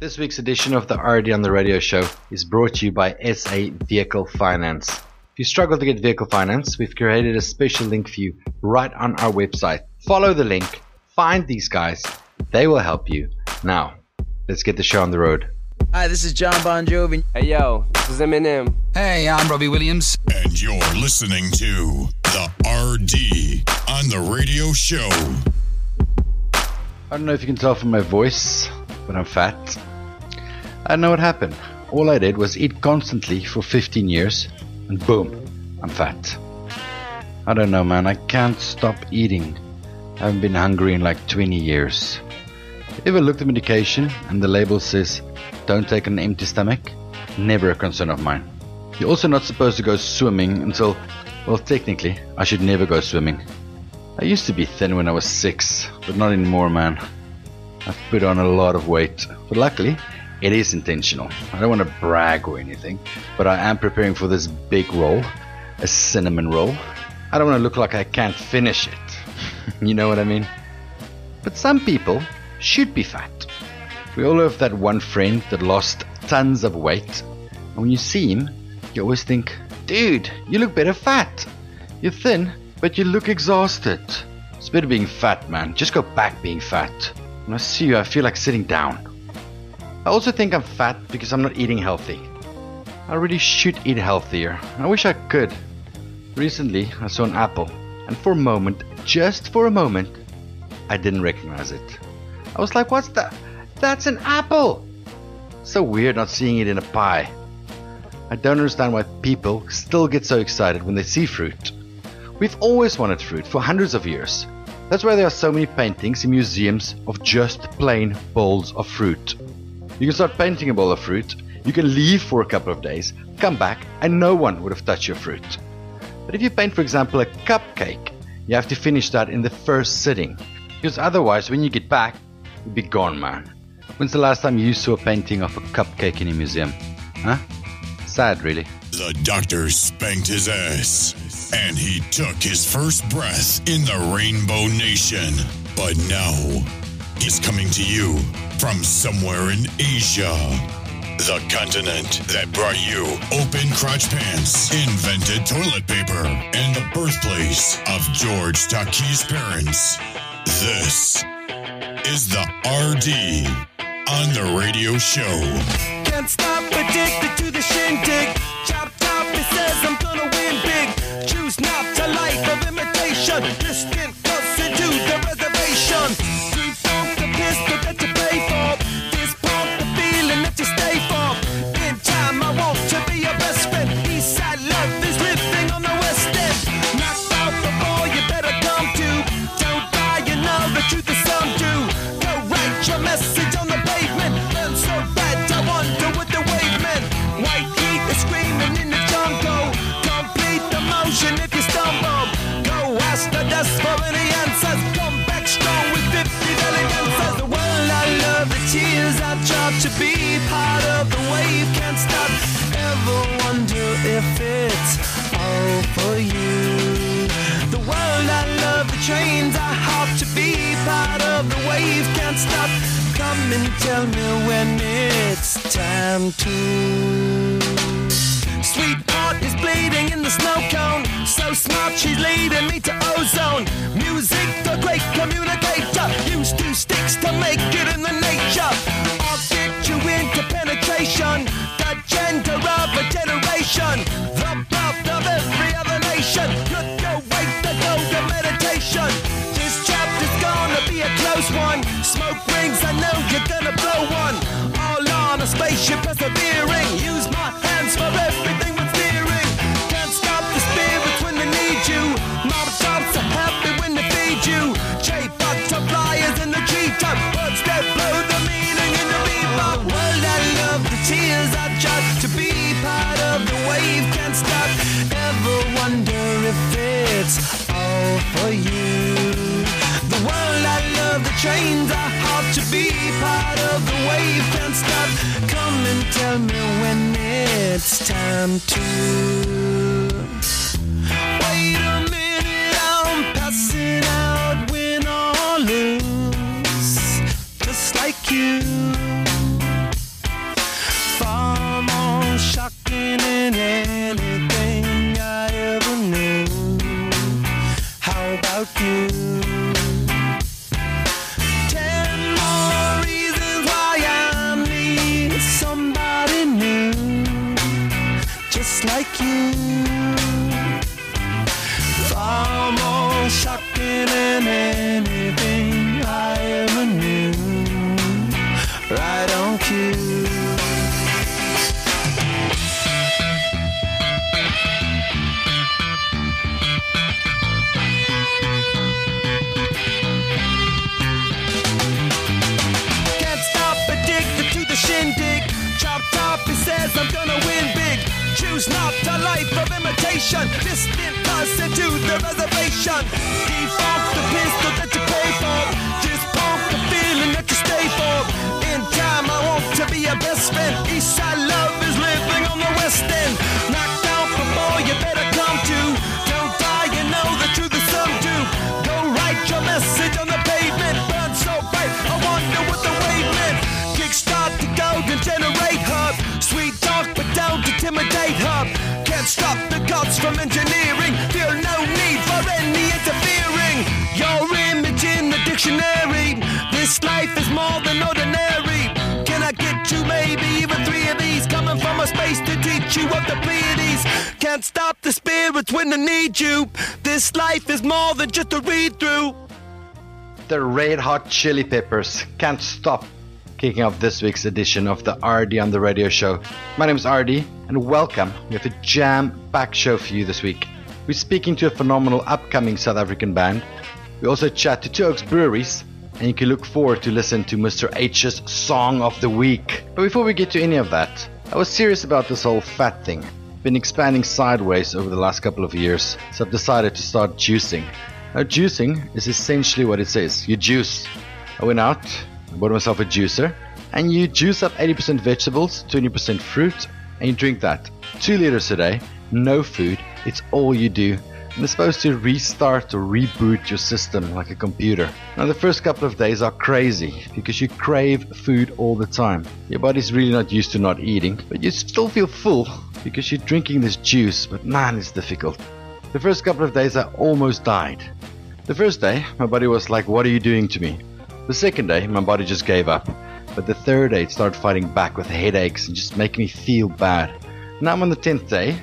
This week's edition of the RD on the Radio Show is brought to you by SA Vehicle Finance. If you struggle to get vehicle finance, we've created a special link for you right on our website. Follow the link, find these guys, they will help you. Now, let's get the show on the road. Hi, this is John Bon Jovi. Hey yo, this is Eminem. Hey, I'm Robbie Williams. And you're listening to the RD on the radio show. I don't know if you can tell from my voice, but I'm fat. I know what happened. All I did was eat constantly for 15 years, and boom, I'm fat. I don't know, man. I can't stop eating. I haven't been hungry in like 20 years. If I look at medication and the label says, don't take an empty stomach? Never a concern of mine. You're also not supposed to go swimming until, well, technically, I should never go swimming. I used to be thin when I was six, but not anymore, man. I've put on a lot of weight, but luckily, it is intentional. I don't want to brag or anything, but I am preparing for this big roll, a cinnamon roll. I don't want to look like I can't finish it. you know what I mean? But some people should be fat. We all have that one friend that lost tons of weight, and when you see him, you always think, dude, you look better fat. You're thin, but you look exhausted. It's better being fat, man. Just go back being fat. When I see you, I feel like sitting down. I also think I'm fat because I'm not eating healthy. I really should eat healthier. I wish I could. Recently, I saw an apple, and for a moment, just for a moment, I didn't recognize it. I was like, what's that? That's an apple! So weird not seeing it in a pie. I don't understand why people still get so excited when they see fruit. We've always wanted fruit for hundreds of years. That's why there are so many paintings in museums of just plain bowls of fruit. You can start painting a bowl of fruit, you can leave for a couple of days, come back, and no one would have touched your fruit. But if you paint, for example, a cupcake, you have to finish that in the first sitting. Because otherwise, when you get back, you'll be gone, man. When's the last time you saw a painting of a cupcake in a museum? Huh? Sad, really. The doctor spanked his ass, and he took his first breath in the Rainbow Nation. But now, he's coming to you from somewhere in Asia. The continent that brought you open crotch pants, invented toilet paper, and the birthplace of George Takei's parents. This is the RD on the radio show. Can't stop close one. Smoke rings, I know you're gonna blow one. All on a spaceship persevering. Trains I hop to be part of the wave. Can't stop. Come and tell me when it's time to. Wait a minute, imitation. Distant cousin to the reservation. Default the pistol that you pay for. Just pump the feeling that you stay for. In time, I want to be your best friend. Eastside love is living on the west end. Knocked out before you better come to. From engineering. Feel no need for any interfering. Your image in the dictionary. This life is more than ordinary. Can I get you maybe even three of these coming from a space to teach you of the Pleiades? Can't stop the spirits when they need you. This life is more than just a read through. The Red Hot Chili Peppers can't stop kicking off this week's edition of the RD on the Radio Show. My name is RD, and welcome. We have a jam-packed show for you this week. We're speaking to a phenomenal upcoming South African band. We also chat to Two Okes Breweries, and you can look forward to listen to Mr. H's Song of the Week. But before we get to any of that, I was serious about this whole fat thing. Been expanding sideways over the last couple of years, so I've decided to start juicing. Now, juicing is essentially what it says. You juice. I went out, bought myself a juicer, and you juice up 80% vegetables, 20% fruit, and you drink that. Two liters a day, no food, it's all you do. And it's supposed to restart or reboot your system like a computer. Now, the first couple of days are crazy because you crave food all the time. Your body's really not used to not eating, but you still feel full because you're drinking this juice, but man, it's difficult. The first couple of days, I almost died. The first day, my body was like, What are you doing to me? The second day, my body just gave up. But the third day, it started fighting back with headaches and just making me feel bad. Now I'm on the 10th day,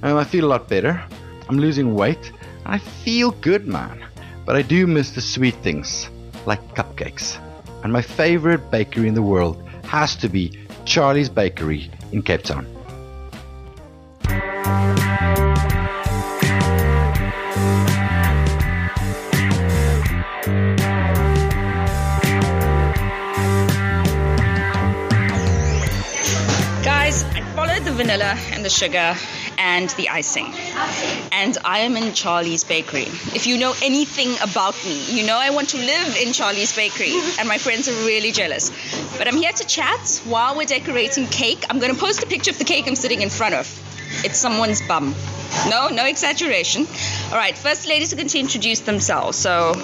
and I feel a lot better. I'm losing weight, and I feel good, man. But I do miss the sweet things, like cupcakes. And my favorite bakery in the world has to be Charly's Bakery in Cape Town. Vanilla and the sugar and the icing. And I am in Charly's Bakery. If you know anything about me, you know I want to live in Charly's Bakery. And my friends are really jealous. But I'm here to chat while we're decorating cake. I'm going to post a picture of the cake I'm sitting in front of. It's someone's bum. No, no exaggeration. All right, first ladies are going to introduce themselves. So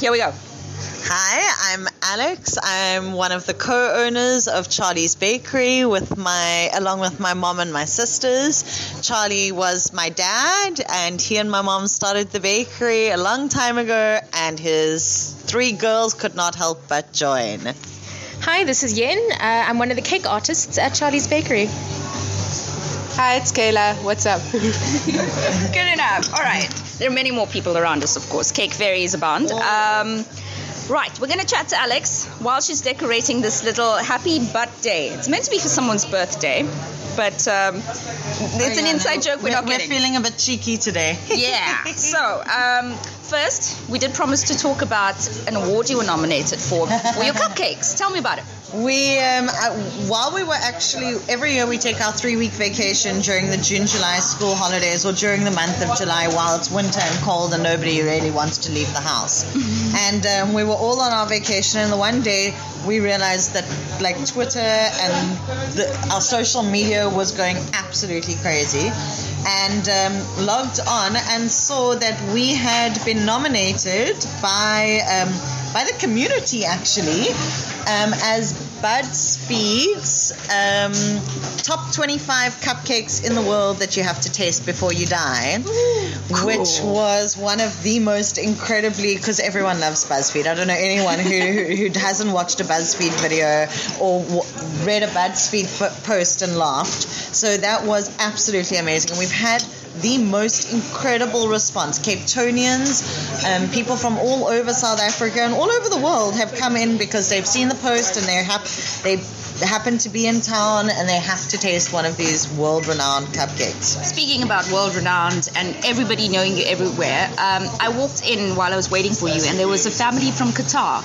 here we go. Hi, I'm Alex. I'm one of the co-owners of Charly's Bakery with my along with my mom and my sisters. Charly was my dad and he and my mom started the bakery a long time ago and his three girls could not help but join. Hi, this is Yen. Uh, I'm one of the cake artists at Charly's Bakery. Hi, it's Kayla. What's up? Good enough. All right. There are many more people around us, of course. Cake varies abound. Um, right, we're going to chat to Alex while she's decorating this little happy butt day. It's meant to be for someone's birthday, but um, it's an inside joke we're, not we're getting. feeling a bit cheeky today. yeah. So, um, first, we did promise to talk about an award you were nominated for for your cupcakes. Tell me about it. We, um, uh, while we were actually, every year we take our three week vacation during the June, July school holidays or during the month of July while it's winter and cold and nobody really wants to leave the house. and um, we were all on our vacation, and the one day we realized that like Twitter and the, our social media was going absolutely crazy. And um, logged on and saw that we had been nominated by um, by the community actually um, as BuzzFeed's um, top 25 cupcakes in the world that you have to taste before you die, which was one of the most incredibly because everyone loves BuzzFeed. I don't know anyone who, who, who hasn't watched a BuzzFeed video or w- read a BuzzFeed f- post and laughed. So that was absolutely amazing. And we've had the most incredible response. Cape Tonians, um, people from all over South Africa and all over the world have come in because they've seen the post and they're hap- they happen to be in town and they have to taste one of these world-renowned cupcakes. Speaking about world renowned and everybody knowing you everywhere, um, I walked in while I was waiting for you, and there was a family from Qatar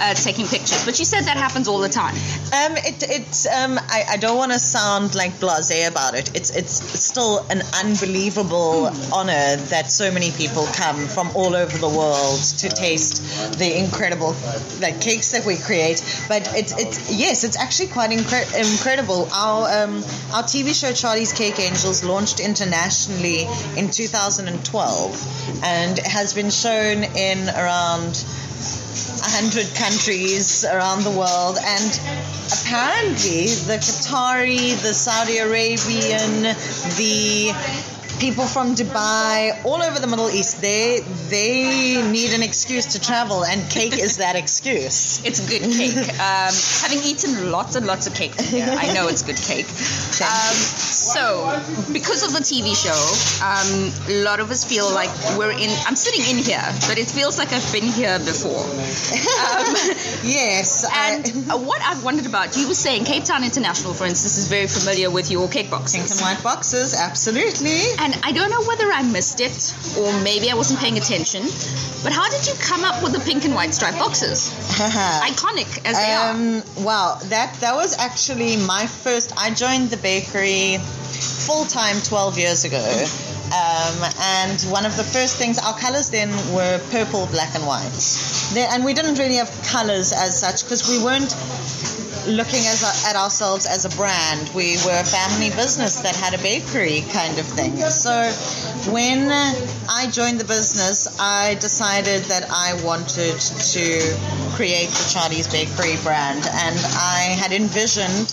uh, taking pictures. But you said that happens all the time. Um, it, it's um, I, I don't want to sound like blasé about it. It's it's still an unbelievable honor that so many people come from all over the world to taste the incredible like cakes that we create. But it's it's yes, it's actually quite incre- incredible. Our um, our TV show Charly's Cake Angels launched internationally in 2012 and has been shown in around 100 countries around the world and apparently the Qatari, the Saudi Arabian, the people from Dubai, all over the Middle East, they they need an excuse to travel and cake is that excuse. It's good cake. Um, having eaten lots and lots of cake from here, I know it's good cake. Um, so, because of the TV show, um, a lot of us feel like we're in. I'm sitting in here, but it feels like I've been here before. Um, yes. and uh, what I've wondered about, you were saying Cape Town International, for instance, is very familiar with your cake boxes. Pink and white boxes, absolutely. And I don't know whether I missed it or maybe I wasn't paying attention, but how did you come up with the pink and white striped boxes? Iconic as they are. Um, wow, that that was actually my first. I joined the bakery full time 12 years ago. Um, and one of the first things, our colors then were purple, black, and white. Then, and we didn't really have colors as such because we weren't looking a, at ourselves as a brand. We were a family business that had a bakery kind of thing. So when I joined the business, I decided that I wanted to create the Charly's Bakery brand, and I had envisioned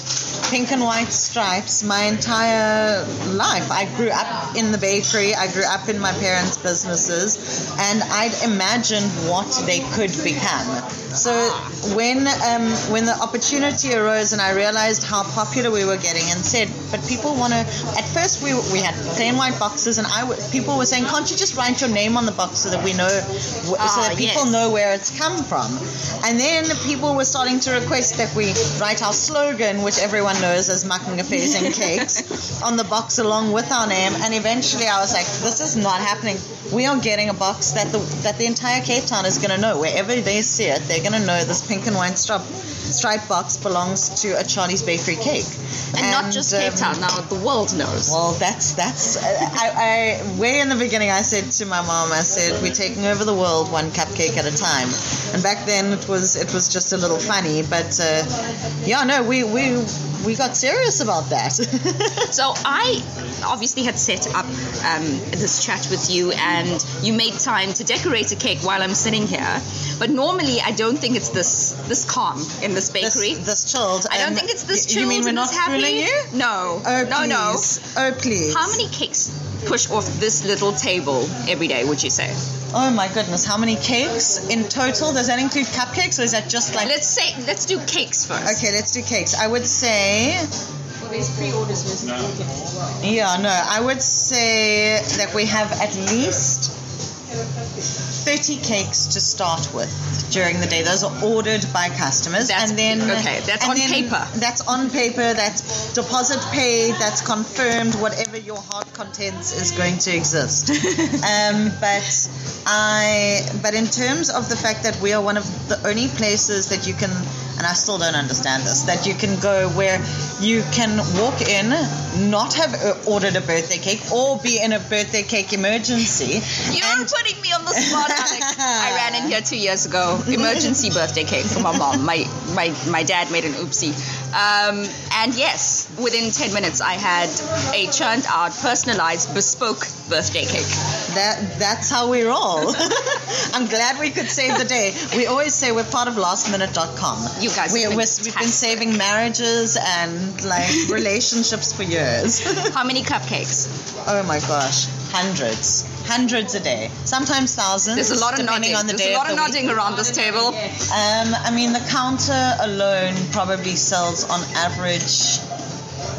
pink and white stripes my entire life. I grew up in the bakery, I grew up in my parents' businesses, and I'd imagined what they could become. So when um, when the opportunity arose and I realized how popular we were getting and said, but people want to. At first we we had plain white boxes and I w- people were saying, can't you just write your name on the box so that we know, so Ah, that people yes. know where it's come from. And then people were starting to request that we write our slogan, which everyone knows as Affairs and Cakes, on the box along with our name. And eventually I was like, this is not happening. We are getting a box that the that the entire Cape Town is going to know. Wherever they see it, they're going to know this pink and white stripe, stripe box belongs to a Charly's Bakery cake. and not just Cape um, Town, now the world knows. well, that's that's. I, I way in the beginning, I said to my mom, I said, "We're taking over the world one cupcake at a time." And back then, it was it was just a little funny, but uh, yeah, no, we we we got serious about that. So I obviously had set up um, this chat with you, and you made time to decorate a cake while I'm sitting here. But normally, I don't think it's this this calm in this bakery. this, this chilled. I don't think it's this y- chilled You mean we're not happy. fooling you? No, Oh no, no. please. Oh please. How many cakes push off this little table every day? Would you say? Oh my goodness, how many cakes in total? Does that include cupcakes, or is that just like? Let's say let's do cakes first. Okay, let's do cakes. I would say. well, There's pre-orders. Yeah, no, I would say that we have at least 30 cakes to start with during the day. Those are ordered by customers. That's- and then okay, that's on paper. That's on paper, that's deposit paid, that's confirmed, whatever your heart contents is going to exist. um, but I but in terms of the fact that we are one of the only places that you can and I still don't understand this that you can go where you can walk in, not have uh, ordered a birthday cake or be in a birthday cake emergency. You're and- putting me on the spot, Alex. I ran in here two years ago. Emergency birthday cake for my mom. My my my dad made an oopsie. Um, and yes, within 10 minutes, I had a churned out, personalized, bespoke birthday cake. That that's how we roll. I'm glad we could save the day. We always say we're part of lastminute.com. You guys we, are we've been saving marriages and like relationships for years. How many cupcakes? oh my gosh, hundreds, hundreds a day, sometimes thousands. There's a lot of depending nodding. on the There's day a lot of the week. nodding around this table. Um, I mean, the counter alone probably sells on average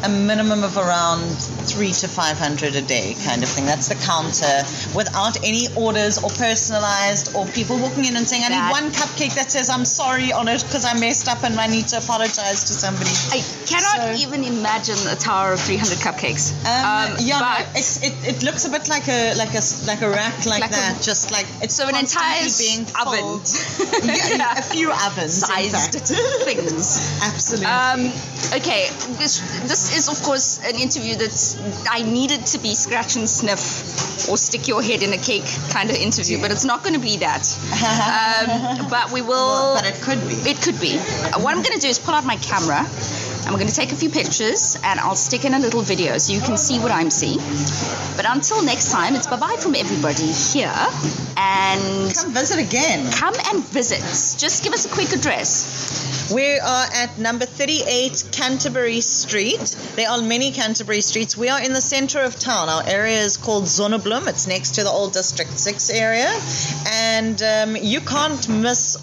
a minimum of around three to five hundred a day, kind of thing. That's the counter, without any orders or personalized or people walking in and saying, "I That- need one cupcake that says I'm sorry on it because I messed up and I need to apologize to somebody." I cannot So- even imagine a tower of 300 cupcakes. Um, yeah, but it's, it, it looks a bit like a like a like a rack like, Like a- that, just like it's so an entire being oven. filled. yeah, a few ovens sized things. Absolutely. Um, okay, this this is of course an interview that I needed to be scratch and sniff or stick your head in a cake kind of interview, but it's not going to be that. Um, but we will. but it could be. It could be. Uh, What I'm going to do is pull out my camera. I'm going to take a few pictures and I'll stick in a little video so you can see what I'm seeing. But until next time, it's bye bye from everybody here. And Come visit again. come and visit. Just give us a quick address. We are at number 38 Canterbury Street. There are many Canterbury streets. We are in the center of town. Our area is called Zonnebloem. It's next to the old District 6 area. And um, you can't miss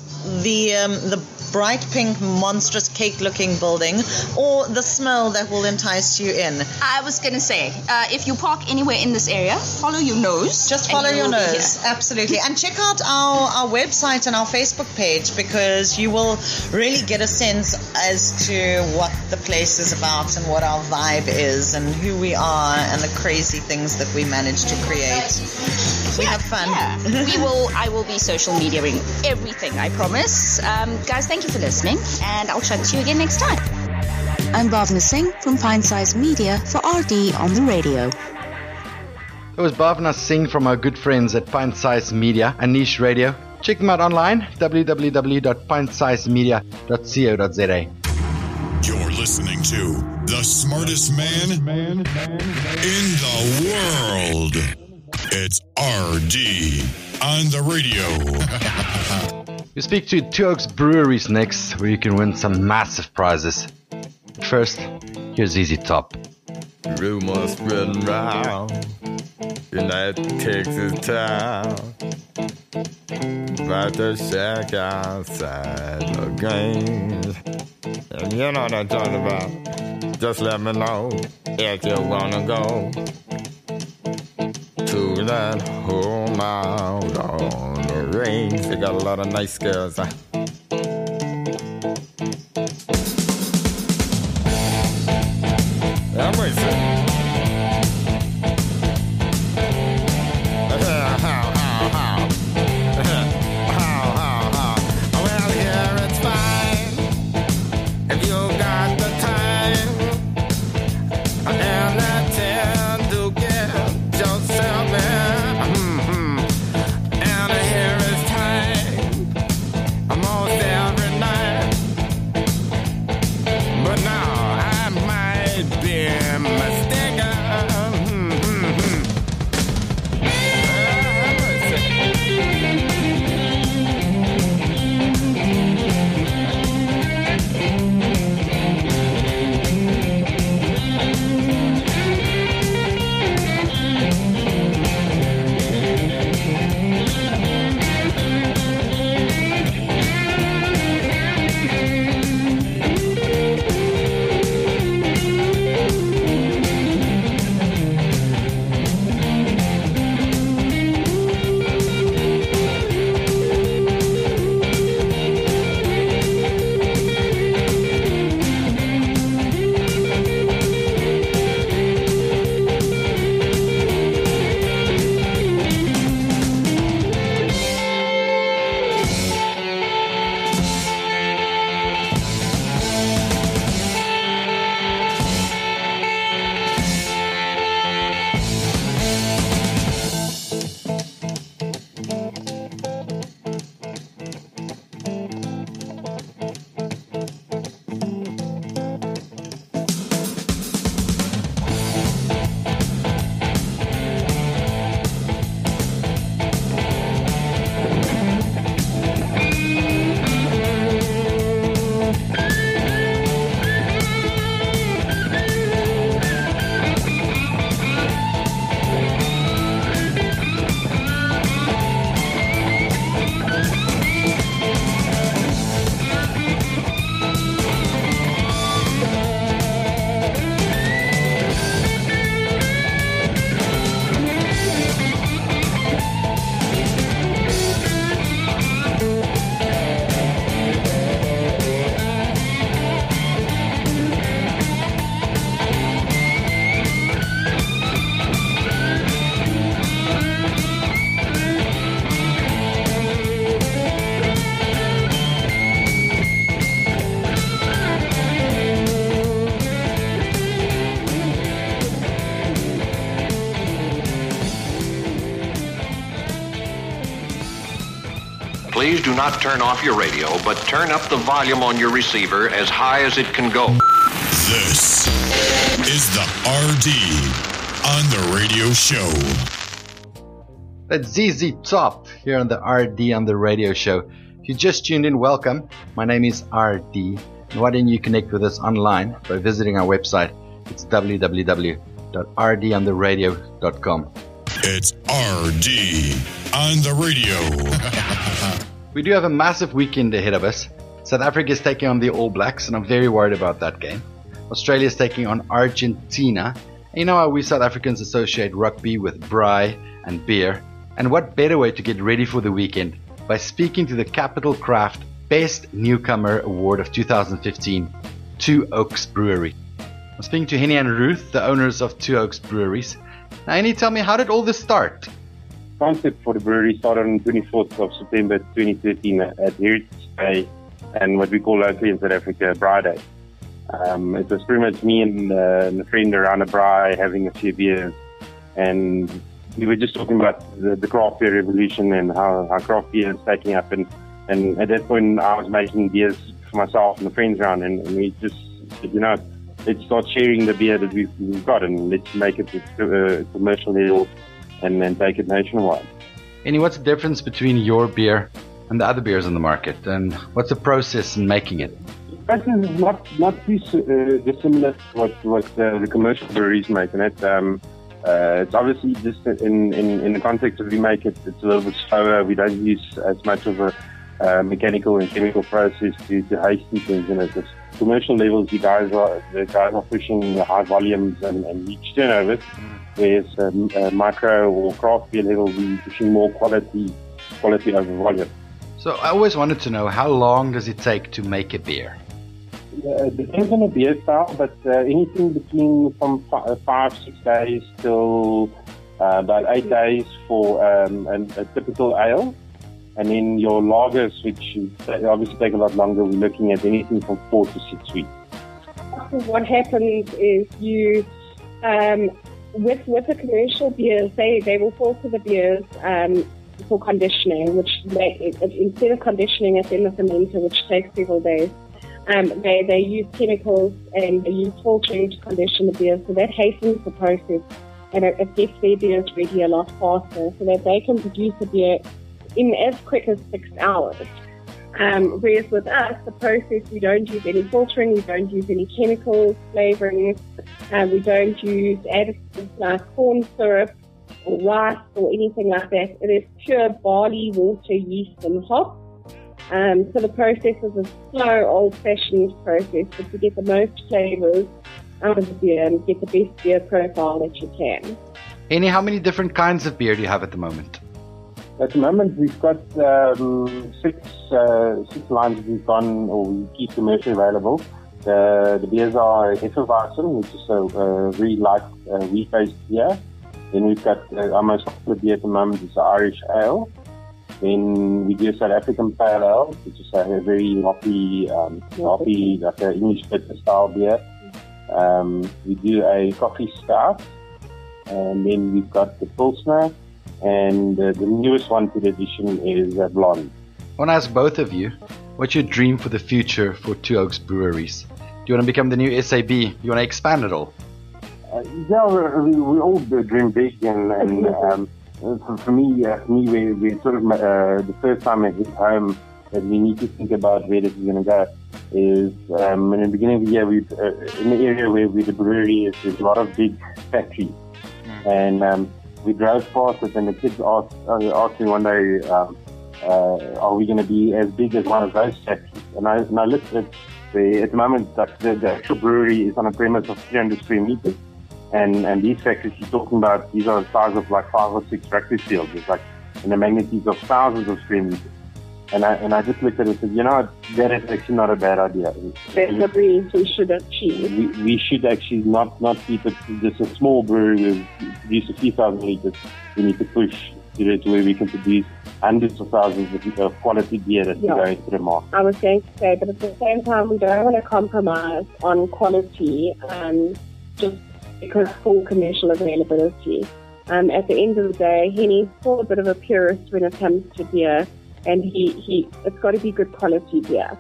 the um, the bright pink monstrous cake looking building or the smell that will entice you in. I was going to say, uh, if you park anywhere in this area, follow your nose. Just follow you your nose, absolutely. And check out our, our website and our Facebook page because you will really get a sense as to what the place is about and what our vibe is and who we are and the crazy things that we manage to create. We have fun. Yeah. we will. I will be social mediaing everything. I promise. Um, guys, thank you for listening, and I'll chat to you again next time. I'm Bhavna Singh from Pint Size Media for RD on the radio. It was Bhavna Singh from our good friends at Pint Size Media and Niche Radio. Check them out online www.pintsizemedia.co.za. You're listening to the smartest man, in the world. It's RD on the radio. We speak to Okes Breweries next, where you can win some massive prizes. First, here's ZZ Top. Rumors spreading round in that Texas town about the shack outside the games. And you know what I'm talking about. Just let me know if you wanna go to that home out on the range. They got a lot of nice girls. Do not turn off your radio, but turn up the volume on your receiver as high as it can go. This is the RD on the radio show. That's ZZ Top here on the RD on the radio show. If you just tuned in, welcome. My name is RD. And why don't you connect with us online by visiting our website? It's www.rdontheradio.com. It's RD on the radio. We do have a massive weekend ahead of us. South Africa is taking on the All Blacks, and I'm very worried about that game. Australia is taking on Argentina. And you know how we South Africans associate rugby with braai and beer. And what better way to get ready for the weekend by speaking to the Capital Craft Best Newcomer Award of 2015, Two Okes Brewery. I'm speaking to Henny and Ruth, the owners of Two Okes Breweries. Now, Henny, tell me, how did all this start? Concept for the brewery started on 24th of September 2013 at Heritage Day and what we call locally in South Africa Braai Day. Um, it was pretty much me and, uh, and a friend around a braai having a few beers. And we were just talking about the, the craft beer revolution and how, how craft beer is taking up. And, and at that point I was making beers for myself and the friends around. And, and we just you know, let's start sharing the beer that we've, we've got and let's make it a, a commercial level and then take it nationwide. Henny, what's the difference between your beer and the other beers on the market? And what's the process in making it? Process is not, not too uh, dissimilar to what, what uh, the commercial breweries make. And it, um, uh, it's obviously just in, in, in the context of we make it, it's a little bit slower. We don't use as much of a uh, mechanical and chemical process to, to hasten things. And at commercial levels, you guys are, the guys are pushing high volumes and, and huge turnovers whereas um, uh, micro or craft beer level, we're pushing more quality, quality over volume. So I always wanted to know how long does it take to make a beer? Uh, it depends on the beer style, but uh, anything between from f- five, six days till uh, about eight days for um, an, a typical ale. And then your lagers, which obviously take a lot longer, we're looking at anything from four to six weeks. What happens is you um, with with the commercial beers, they they will filter the beers um, for conditioning, which they, instead of conditioning it in the fermenter, which takes several days. Um, they, they use chemicals and they use filtering to condition the beer, so that hastens the process and it, it gets their beers ready a lot faster so that they can produce a beer in as quick as six hours. Um, whereas with us, the process, we don't use any filtering, we don't use any chemicals, flavorings, um, we don't use additives like corn syrup or rice or anything like that. It is pure barley, water, yeast, and hops. Um, so the process is a slow, old-fashioned process, but to get the most flavors out of the beer and get the best beer profile that you can. Henny, how many different kinds of beer do you have at the moment? At the moment, we've got um, six uh, six lines we've gone or we keep commercially available. The, the beers are Hefeweizen, which is a, a really light uh, wheat-based beer. Then we've got uh, our most popular beer at the moment is the Irish Ale. Then we do South African Pale Ale, which is a, a very hoppy, um, hoppy, like an English bitter style beer. Um, we do a coffee stout, and then we've got the Pilsner, and uh, the newest one to the edition is uh, Blonde. I want to ask both of you, what's your dream for the future for Two Okes Breweries? Do you want to become the new SAB? You want to expand it all? Uh, yeah, we, we all dream big, and, and um, for, for me, uh, for me, we, we sort of uh, the first time I hit home that we need to think about where this is going to go is um, in the beginning of the year, we uh, in the area where we, the brewery is, there's a lot of big factories, mm. and um, we drove past it, and the kids asked, uh, asked me one day, um, uh, "Are we going to be as big as one of those factories?" And I, and I looked at the, at the moment, the, the actual brewery is on a premise of 300 square meters. And, and these factories you're talking about, these are the size of like five or six rugby fields. It's like in the magnitudes of thousands of square meters. And I, and I just looked at it and said, you know, that is actually not a bad idea. That's the brewery we should achieve. We, we should actually not, not keep it just a small brewery with produce a few thousand liters. We need to push to, to where we can produce hundreds of thousands of, of quality beer that yeah. go into the market. I was going to say, but at the same time, we don't want to compromise on quality um, just because full commercial availability. Um, at the end of the day, Henny's still a bit of a purist when it comes to beer. And he, he it's got to be good quality beer.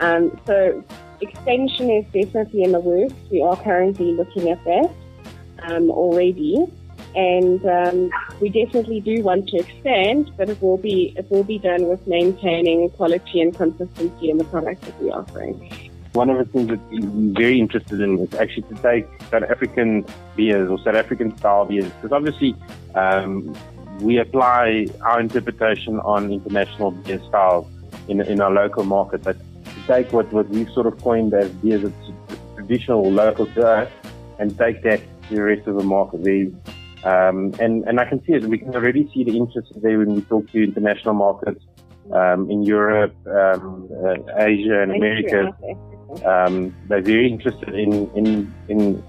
Um, so extension is definitely in the works. We are currently looking at that um, already, and um, we definitely do want to expand, but it will be it will be done with maintaining quality and consistency in the products that we're offering. One of the things that I'm very interested in is actually to take South African beers or South African style beers, because obviously um, we apply our interpretation on international beer styles in, in our local market, but to take what, what we've sort of coined as beers that's traditional local to us and take that to the rest of the market. We, um, and, and I can see it. We can already see the interest there when we talk to international markets um, in Europe, um, uh, Asia, and America. Um, they're very interested in, in, in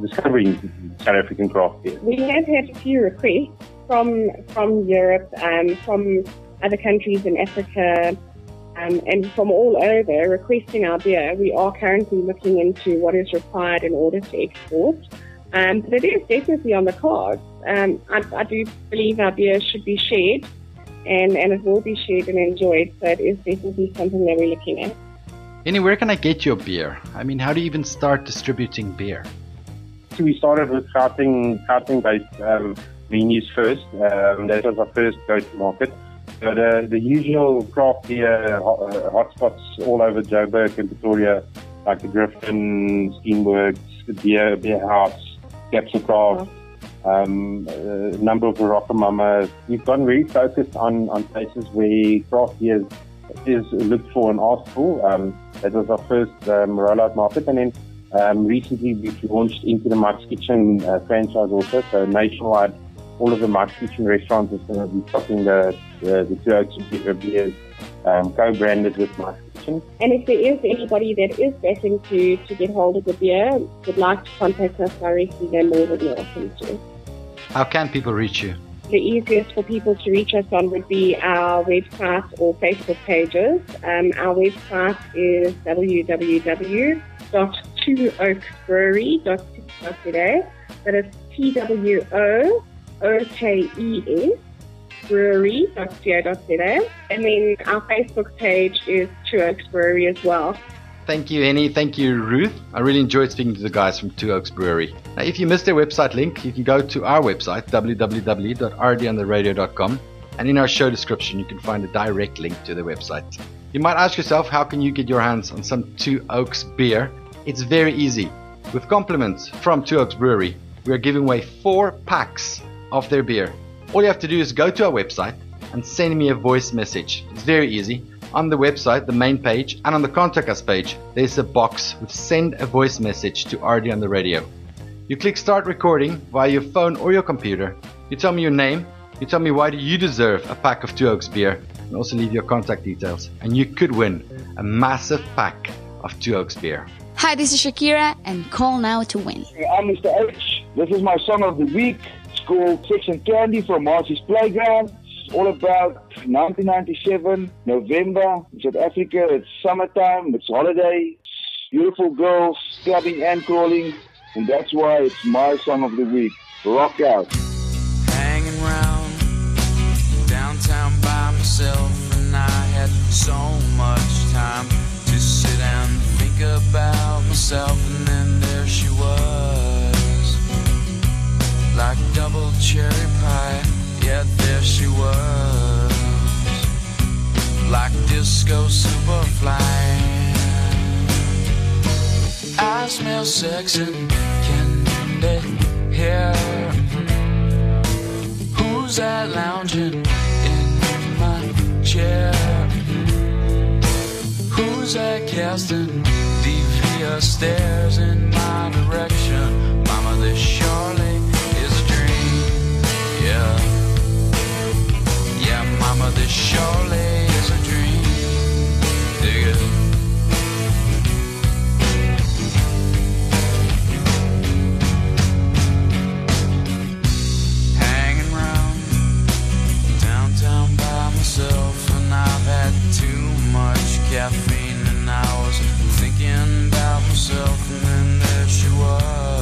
discovering South African craft beer. We have had a few requests from from Europe, um, from other countries in Africa, um, and from all over requesting our beer. We are currently looking into what is required in order to export. Um, but it is definitely on the cards. Um, I, I do believe our beer should be shared, and, and it will be shared and enjoyed. So it is definitely something that we're looking at. Annie, where can I get your beer? I mean, how do you even start distributing beer? So we started with Gauteng, Gauteng-based um, venues first. Um, that was our first go-to market. So the, the usual craft beer uh, hotspots all over Joburg and Pretoria, like the Griffin, Steamworks, the Beer, Beer House, Capsule Craft, um, a number of Rockamama. We've gone very focused on, on places where craft beer is looked for and asked for. Um, that was our first um, rollout market. And then um, recently we've launched into the Mike's Kitchen uh, franchise also. So nationwide, all of the Mike's Kitchen restaurants is going to be stocking the, the, the two okes beers um, co-branded with Mike's Kitchen. And if there is anybody that is betting to, to get hold of the beer, would like to contact us directly, they're more than welcome to. How can people reach you? The easiest for people to reach us on would be our website or Facebook pages. Um, our website is www.twookesbrewery.co.za. That is T W O O K E S brewery.co.za. And then our Facebook page is Two Okes Brewery as well. Thank you, Henny. Thank you, Ruth. I really enjoyed speaking to the guys from Two Okes Brewery. Now, if you missed their website link, you can go to our website, www.rdontheradio.com, and in our show description, you can find a direct link to their website. You might ask yourself, how can you get your hands on some Two Okes beer? It's very easy. With compliments from Two Okes Brewery, we are giving away four packs of their beer. All you have to do is go to our website and send me a voice message. It's very easy. On the website, the main page, and on the contact us page, there's a box with send a voice message to RD on the radio. You click start recording via your phone or your computer. You tell me your name, you tell me why do you deserve a pack of Two Okes beer, and also leave your contact details. And you could win a massive pack of Two Okes beer. Hi, this is Shakira, and call now to win. I'm Mr. H. This is my song of the week. Called Sex and Candy from Marcy's Playground. It's all about 1997, November, South Africa. It's summertime, it's holiday, beautiful girls, clubbing and crawling, and that's why it's my song of the week. Rock out. hanging round downtown by myself, and I had so much time to sit and think about myself, and then there she was, like double cherry pie. Yet there she was, like disco superfly. I smell sex and candy here. Who's that lounging in my chair? Who's that casting devious stares in my direction? Mama, this surely surely a dream. Dig it. downtown by myself, and I've had too much caffeine, and I was thinking about myself, and then there she was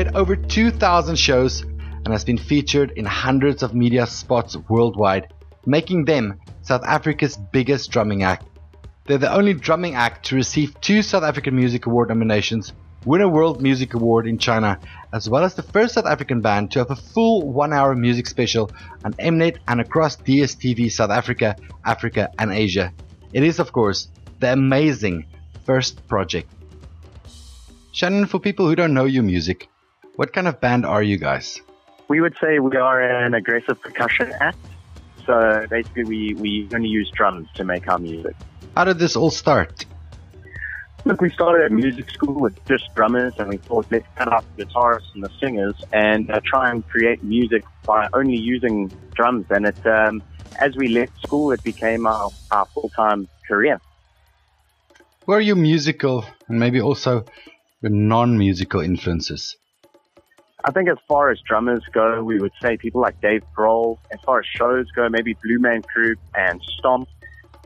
played over 2,000 shows and has been featured in hundreds of media spots worldwide, making them South Africa's biggest drumming act. They're the only drumming act to receive two South African Music Award nominations, win a World Music Award in China, as well as the first South African band to have a full one hour music special on Mnet and across DSTV South Africa, Africa, and Asia. It is, of course, the amazing First Project. Shannon, for people who don't know your music, what kind of band are you guys? We would say we are an aggressive percussion act. So basically, we, we only use drums to make our music. How did this all start? Look, we started at music school with just drummers, and we thought let's cut out the guitarists and the singers and uh, try and create music by only using drums. And it, um, as we left school, it became our, our full time career. Who are your musical and maybe also your non musical influences? I think as far as drummers go, we would say people like Dave Grohl. As far as shows go, maybe Blue Man Group and Stomp.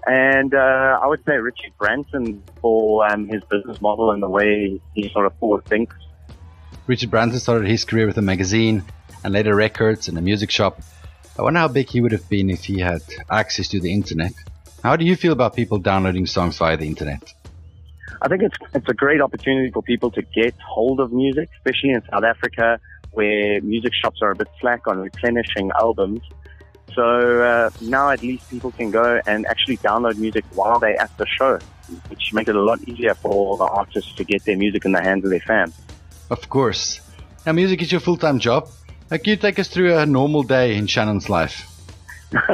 And uh, I would say Richard Branson for um, his business model and the way he sort of forward thinks. Richard Branson started his career with a magazine and later records and a music shop. I wonder how big he would have been if he had access to the internet. How do you feel about people downloading songs via the internet? I think it's it's a great opportunity for people to get hold of music, especially in South Africa, where music shops are a bit slack on replenishing albums. So uh, now at least people can go and actually download music while they're at the show, which makes it a lot easier for the artists to get their music in the hands of their fans. Of course. Now, music is your full time job. Can you take us through a normal day in Shannon's life?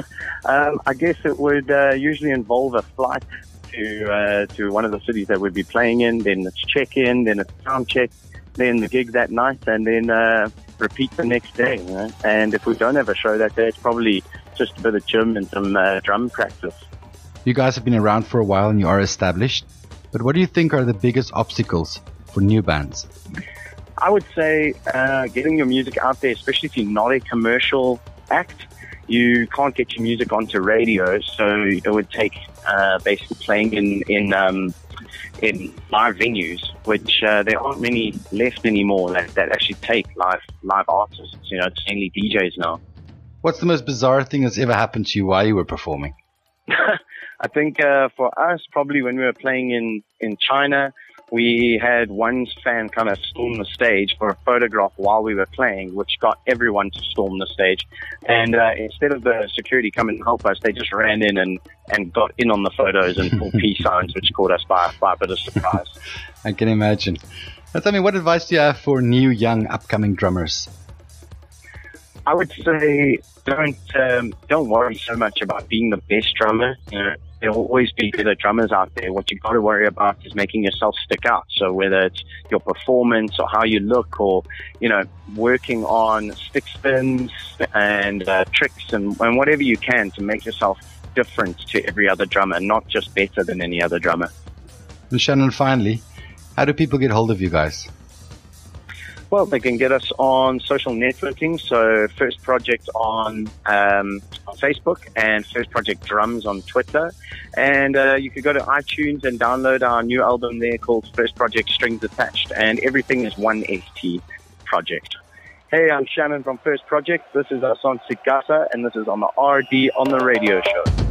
um, I guess it would uh, usually involve a flight to uh, to one of the cities that we'd be playing in. Then it's check in, then it's sound check, then the gig that night, and then uh, repeat the next day. You know? And if we don't have a show that day, it's probably just a bit of gym and some uh, drum practice. You guys have been around for a while and you are established. But what do you think are the biggest obstacles for new bands? I would say uh, getting your music out there, especially if you're not a commercial act, you can't get your music onto radio. So it would take uh, basically playing in in um, in live venues, which uh, there aren't many left anymore that, that actually take live live artists. You know, it's mainly DJs now. What's the most bizarre thing that's ever happened to you while you were performing? I think uh, for us, probably when we were playing in, in China, we had one fan kind of storm the stage for a photograph while we were playing, which got everyone to storm the stage. And uh, instead of the security coming to help us, they just ran in and, and got in on the photos and pulled peace signs, which caught us by, by a bit of surprise. I can imagine. Now tell me, what advice do you have for new, young, upcoming drummers? I would say don't um, don't worry so much about being the best drummer. You know, there will always be better drummers out there. What you've got to worry about is making yourself stick out. So whether it's your performance or how you look, or you know, working on stick spins and uh, tricks and, and whatever you can to make yourself different to every other drummer, not just better than any other drummer. And Shannon, finally, how do people get hold of you guys? Well, they can get us on social networking. So, First Project on, um, on Facebook and First Project Drums on Twitter. And uh, you could go to iTunes and download our new album there called First Project Strings Attached. And everything is one ST project. Hey, I'm Shannon from First Project. This is our song Sigasa, and this is on the RD on the radio show.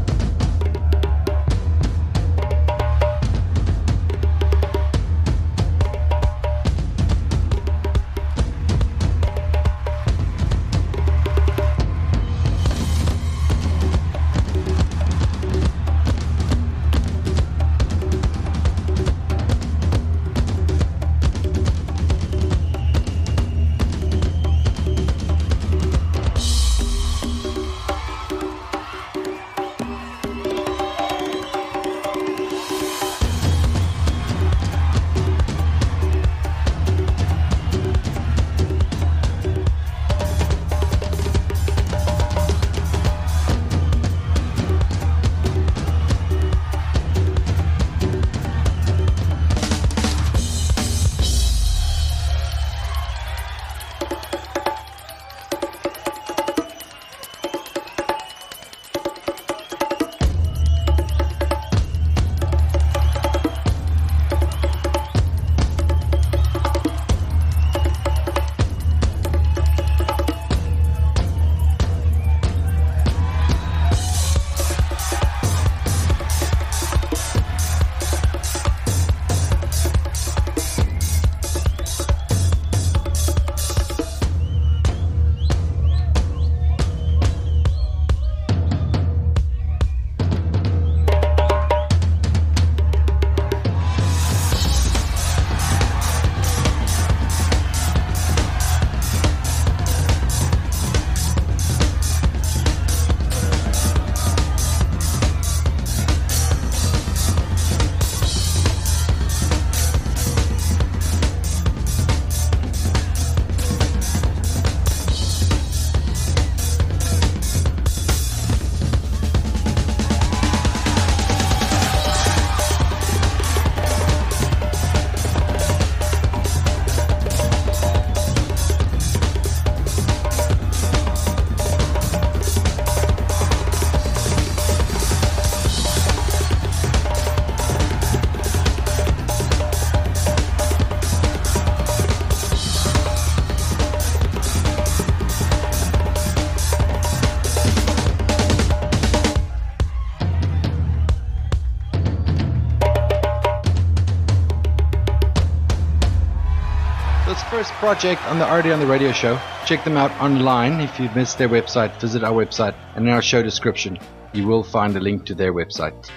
Project on the RD on the Radio Show. Check them out online. If you've missed their website, visit our website and in our show description, you will find a link to their website.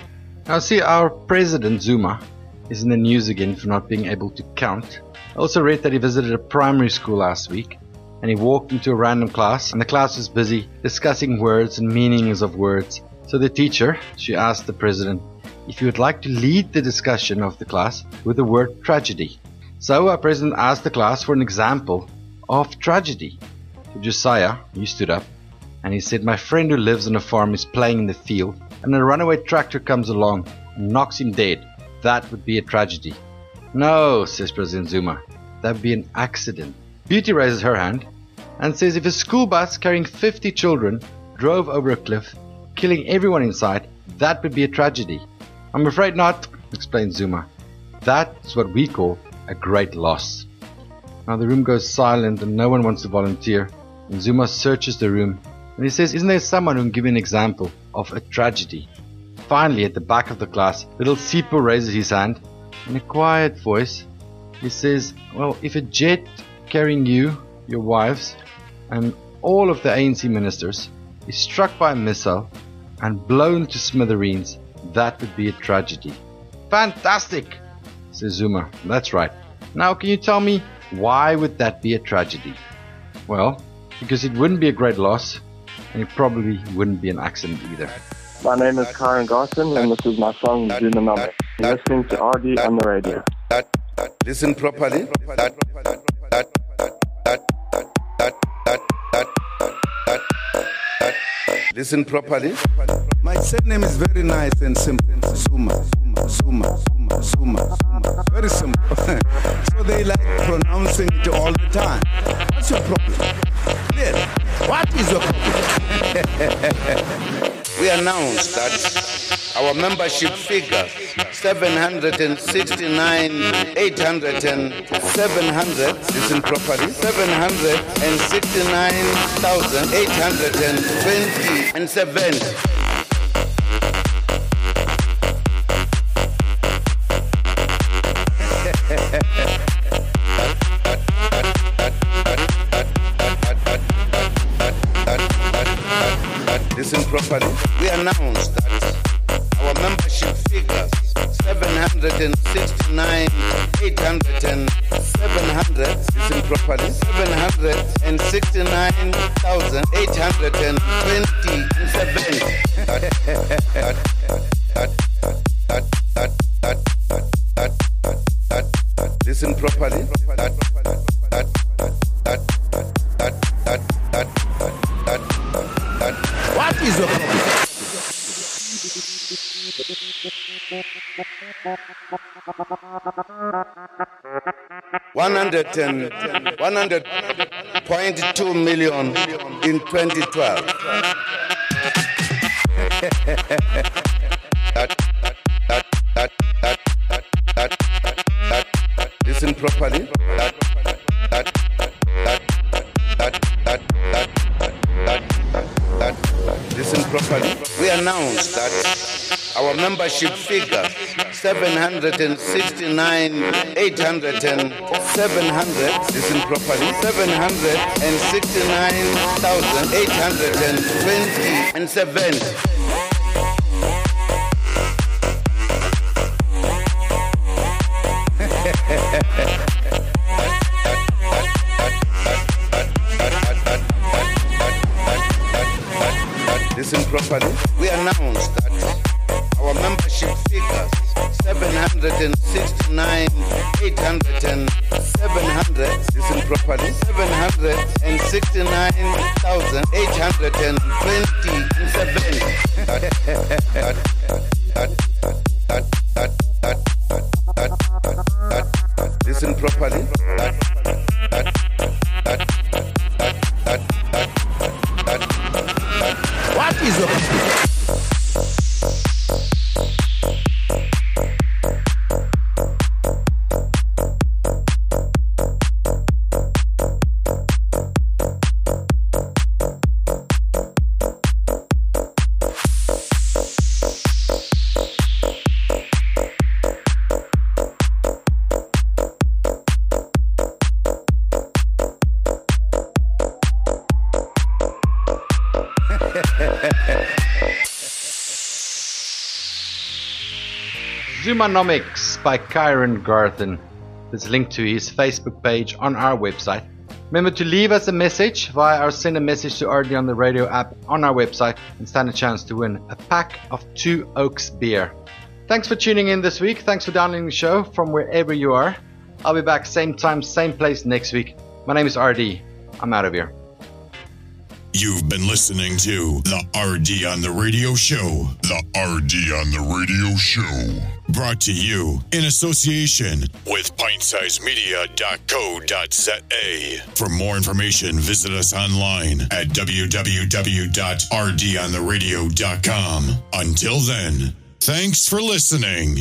Now, see, our president, Zuma, is in the news again for not being able to count. I also read that he visited a primary school last week and he walked into a random class and the class was busy discussing words and meanings of words. So the teacher, she asked the president if he would like to lead the discussion of the class with the word tragedy. So our president asked the class for an example of tragedy. Josiah, he stood up and he said, My friend who lives on a farm is playing in the field and a runaway tractor comes along and knocks him dead. That would be a tragedy. No, says President Zuma, that would be an accident. Beauty raises her hand and says if a school bus carrying 50 children drove over a cliff, killing everyone inside, that would be a tragedy. I'm afraid not, explains Zuma. That's what we call a great loss. Now the room goes silent and no one wants to volunteer. And Zuma searches the room and he says, Isn't there someone who can give an example of a tragedy? Finally, at the back of the class, little Sipho raises his hand. In a quiet voice, he says, Well, if a jet carrying you, your wives, and all of the ANC ministers is struck by a missile and blown to smithereens, that would be a tragedy. Fantastic! says Zuma. That's right. Now, can you tell me why would that be a tragedy? Well, because it wouldn't be a great loss, and it probably wouldn't be an accident either. My name is Karen Garson, and this is my song Juna Number. You're listening to RD on the radio. Listen properly. Listen properly. My surname is very nice and simple. Zuma, Zuma. Zuma. Zuma. Very simple. so they like pronouncing it all the time. What's your problem? Really? What is your problem? we announced that our membership figure 769 800 and 700 listen properly 769,820 and 70 We 110, 100.2 million in 2012. membership figure. 769 800 and 700 listen properly 769,820 is Zumanomics by Kyron Garthen. There's a link to his Facebook page on our website. Remember to leave us a message via our send a message to RD on the radio app on our website and stand a chance to win a pack of Two Okes beer. Thanks for tuning in this week. Thanks for downloading the show from wherever you are. I'll be back same time, same place next week. My name is RD. I'm out of here. You've been listening to the RD on the Radio Show. The RD on the Radio Show. Brought to you in association with pintsizemedia.co.za. For more information, visit us online at www.rdontheradio.com. Until then, thanks for listening.